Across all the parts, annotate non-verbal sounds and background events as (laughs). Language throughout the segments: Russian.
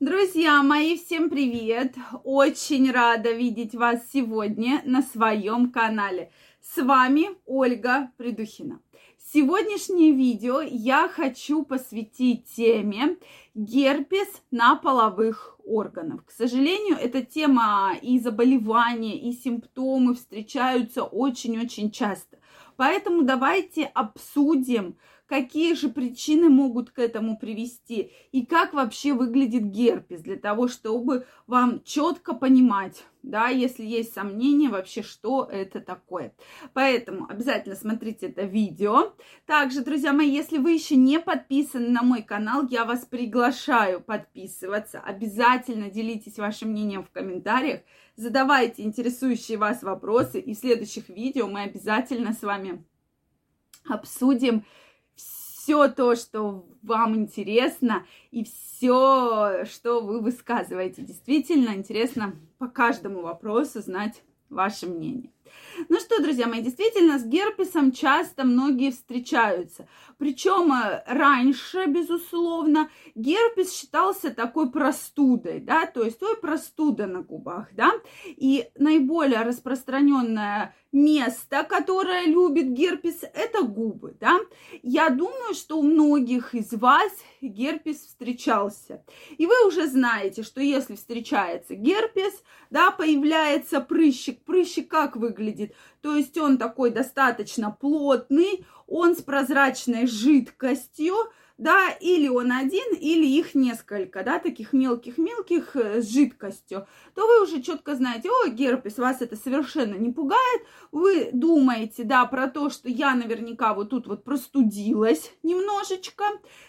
Друзья мои, всем привет! Очень рада видеть вас сегодня на своем канале. С вами Ольга Придухина. Сегодняшнее видео я хочу посвятить теме герпес на половых органах. К сожалению, эта тема и заболевания, и симптомы встречаются очень-очень часто. Поэтому давайте обсудим, какие же причины могут к этому привести и как вообще выглядит герпес, для того, чтобы вам четко понимать, да, если есть сомнения вообще, что это такое. Поэтому обязательно смотрите это видео. Также, друзья мои, если вы еще не подписаны на мой канал, я вас приглашаю подписываться. Обязательно делитесь вашим мнением в комментариях, задавайте интересующие вас вопросы, и в следующих видео мы обязательно с вами обсудим все то, что вам интересно, и все, что вы высказываете. Действительно интересно по каждому вопросу знать ваше мнение. Ну что, друзья мои, действительно, с герпесом часто многие встречаются. Причем э, раньше, безусловно, герпес считался такой простудой, да, то есть ой, простуда на губах, да, и наиболее распространенное место, которое любит герпес, это губы, да. Я думаю, что у многих из вас герпес встречался. И вы уже знаете, что если встречается герпес, да, появляется прыщик. Прыщик как выглядит? То есть он такой достаточно плотный, он с прозрачной жидкостью, да, или он один, или их несколько, да, таких мелких-мелких э, с жидкостью, то вы уже четко знаете, о, герпес, вас это совершенно не пугает, вы думаете, да, про то, что я наверняка вот тут вот простудилась немножечко,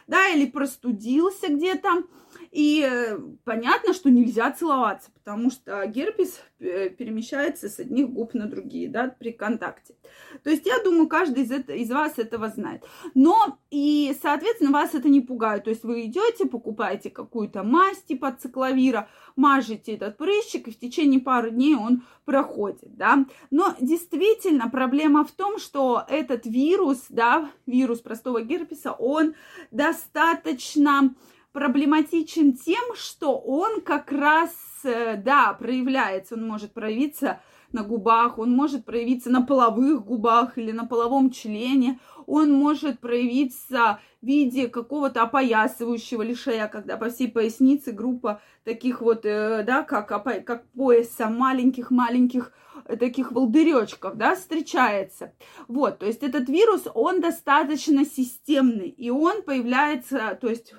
да, или простудился где-то, и э, понятно, что нельзя целоваться, потому что герпес э, перемещается с одних губ на другие, да, при контакте. То есть я думаю, каждый из, это, из вас этого знает. Но и, соответственно, вас это не пугает. То есть вы идете, покупаете какую-то мазь типа цикловира, мажете этот прыщик, и в течение пары дней он проходит, да. Но действительно проблема в том, что этот вирус, да, вирус простого герпеса, он достаточно проблематичен тем, что он как раз, э, да, проявляется, он может проявиться на губах, он может проявиться на половых губах или на половом члене, он может проявиться в виде какого-то опоясывающего лишая, когда по всей пояснице группа таких вот, э, да, как, как пояса маленьких-маленьких э, таких волдыречков, да, встречается. Вот, то есть этот вирус, он достаточно системный, и он появляется, то есть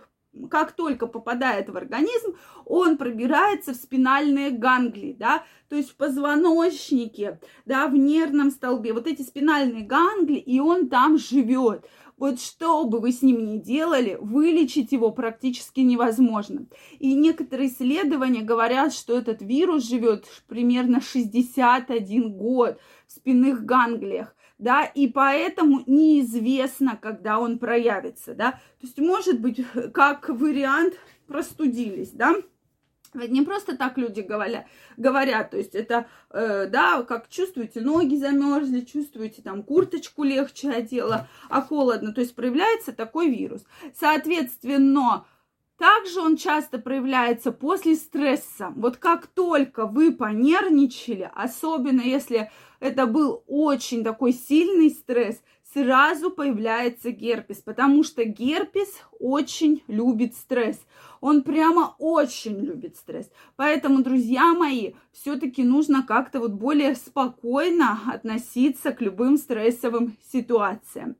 как только попадает в организм, он пробирается в спинальные ганглии, да, то есть в позвоночнике, да, в нервном столбе, вот эти спинальные ганглии, и он там живет. Вот что бы вы с ним ни делали, вылечить его практически невозможно. И некоторые исследования говорят, что этот вирус живет примерно 61 год в спинных ганглиях да, и поэтому неизвестно, когда он проявится, да. То есть, может быть, (laughs) как вариант, простудились, да. Ведь не просто так люди говорят, говорят, то есть это, э, да, как чувствуете, ноги замерзли, чувствуете, там, курточку легче одела, а холодно, то есть проявляется такой вирус. Соответственно, также он часто проявляется после стресса. Вот как только вы понервничали, особенно если это был очень такой сильный стресс, сразу появляется герпес, потому что герпес очень любит стресс. Он прямо очень любит стресс. Поэтому, друзья мои, все-таки нужно как-то вот более спокойно относиться к любым стрессовым ситуациям.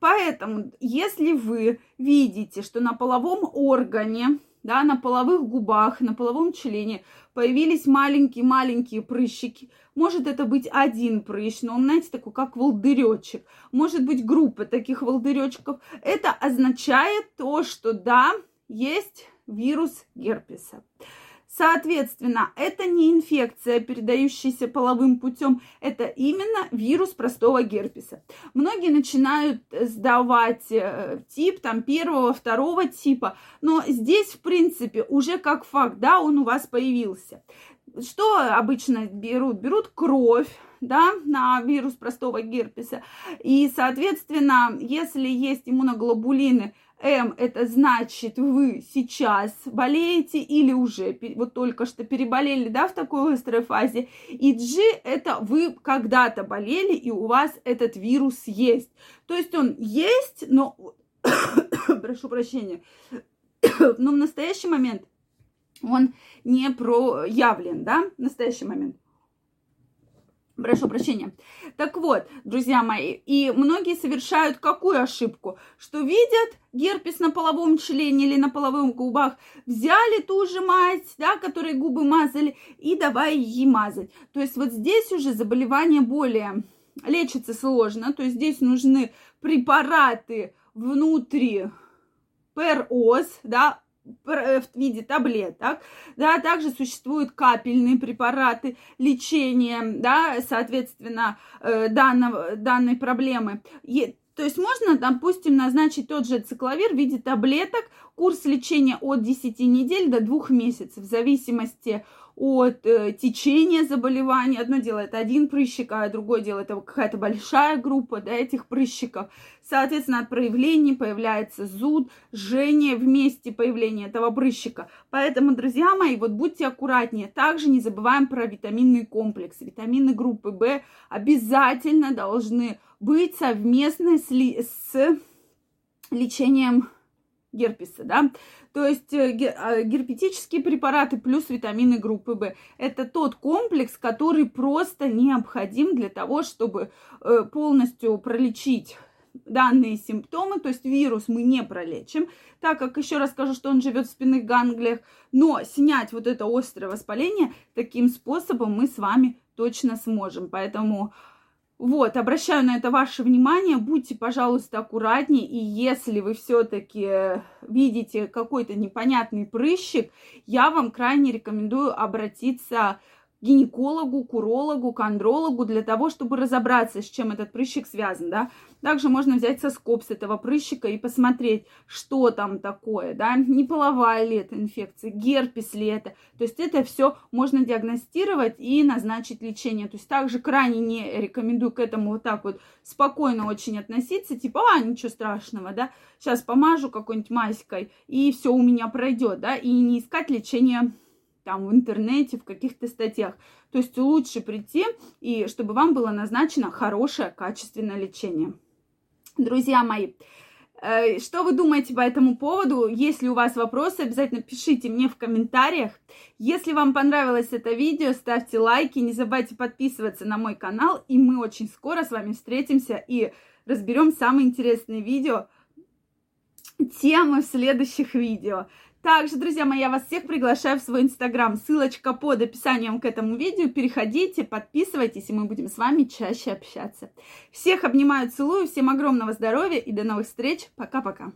Поэтому, если вы видите, что на половом органе, да, на половых губах, на половом члене появились маленькие-маленькие прыщики, может это быть один прыщ, но он, знаете, такой как волдыречек. Может быть группа таких волдыречков. Это означает то, что да, есть вирус герпеса. Соответственно, это не инфекция, передающаяся половым путем, это именно вирус простого герпеса. Многие начинают сдавать э, тип там первого, второго типа, но здесь, в принципе, уже как факт, да, он у вас появился. Что обычно берут? Берут кровь, да, на вирус простого герпеса. И, соответственно, если есть иммуноглобулины, М – это значит, вы сейчас болеете или уже вот только что переболели, да, в такой острой фазе. И G – это вы когда-то болели, и у вас этот вирус есть. То есть он есть, но, (coughs) прошу прощения, но в настоящий момент он не проявлен, да, в настоящий момент. Прошу прощения. Так вот, друзья мои, и многие совершают какую ошибку? Что видят герпес на половом члене или на половых губах, взяли ту же мазь, да, которой губы мазали, и давай ей мазать. То есть вот здесь уже заболевание более лечится сложно, то есть здесь нужны препараты внутри ПРОС, да, в виде таблеток, да, также существуют капельные препараты лечения, да, соответственно, э, данного, данной проблемы. То есть можно, допустим, назначить тот же цикловир в виде таблеток, курс лечения от 10 недель до 2 месяцев, в зависимости от э, течения заболевания. Одно дело это один прыщик, а другое дело это какая-то большая группа да, этих прыщиков. Соответственно, от проявлений появляется зуд, жжение вместе появления этого прыщика. Поэтому, друзья мои, вот будьте аккуратнее. Также не забываем про витаминный комплекс. Витамины группы В обязательно должны быть совместны с, ли, с лечением герпеса, да. То есть э, а, герпетические препараты плюс витамины группы В. Это тот комплекс, который просто необходим для того, чтобы э, полностью пролечить данные симптомы, то есть вирус мы не пролечим, так как еще раз скажу, что он живет в спинных ганглиях, но снять вот это острое воспаление таким способом мы с вами точно сможем. Поэтому вот, обращаю на это ваше внимание, будьте, пожалуйста, аккуратнее, и если вы все-таки видите какой-то непонятный прыщик, я вам крайне рекомендую обратиться гинекологу, курологу, кондрологу для того, чтобы разобраться, с чем этот прыщик связан, да. Также можно взять соскоб с этого прыщика и посмотреть, что там такое, да, не половая ли это инфекция, герпес ли это. То есть это все можно диагностировать и назначить лечение. То есть также крайне не рекомендую к этому вот так вот спокойно очень относиться, типа, а, ничего страшного, да, сейчас помажу какой-нибудь маской и все у меня пройдет, да, и не искать лечение там в интернете, в каких-то статьях. То есть лучше прийти и чтобы вам было назначено хорошее, качественное лечение. Друзья мои, э, что вы думаете по этому поводу? Если у вас вопросы, обязательно пишите мне в комментариях. Если вам понравилось это видео, ставьте лайки, не забывайте подписываться на мой канал, и мы очень скоро с вами встретимся и разберем самые интересные видео, темы в следующих видео. Также, друзья мои, я вас всех приглашаю в свой инстаграм. Ссылочка под описанием к этому видео. Переходите, подписывайтесь, и мы будем с вами чаще общаться. Всех обнимаю, целую, всем огромного здоровья и до новых встреч. Пока-пока.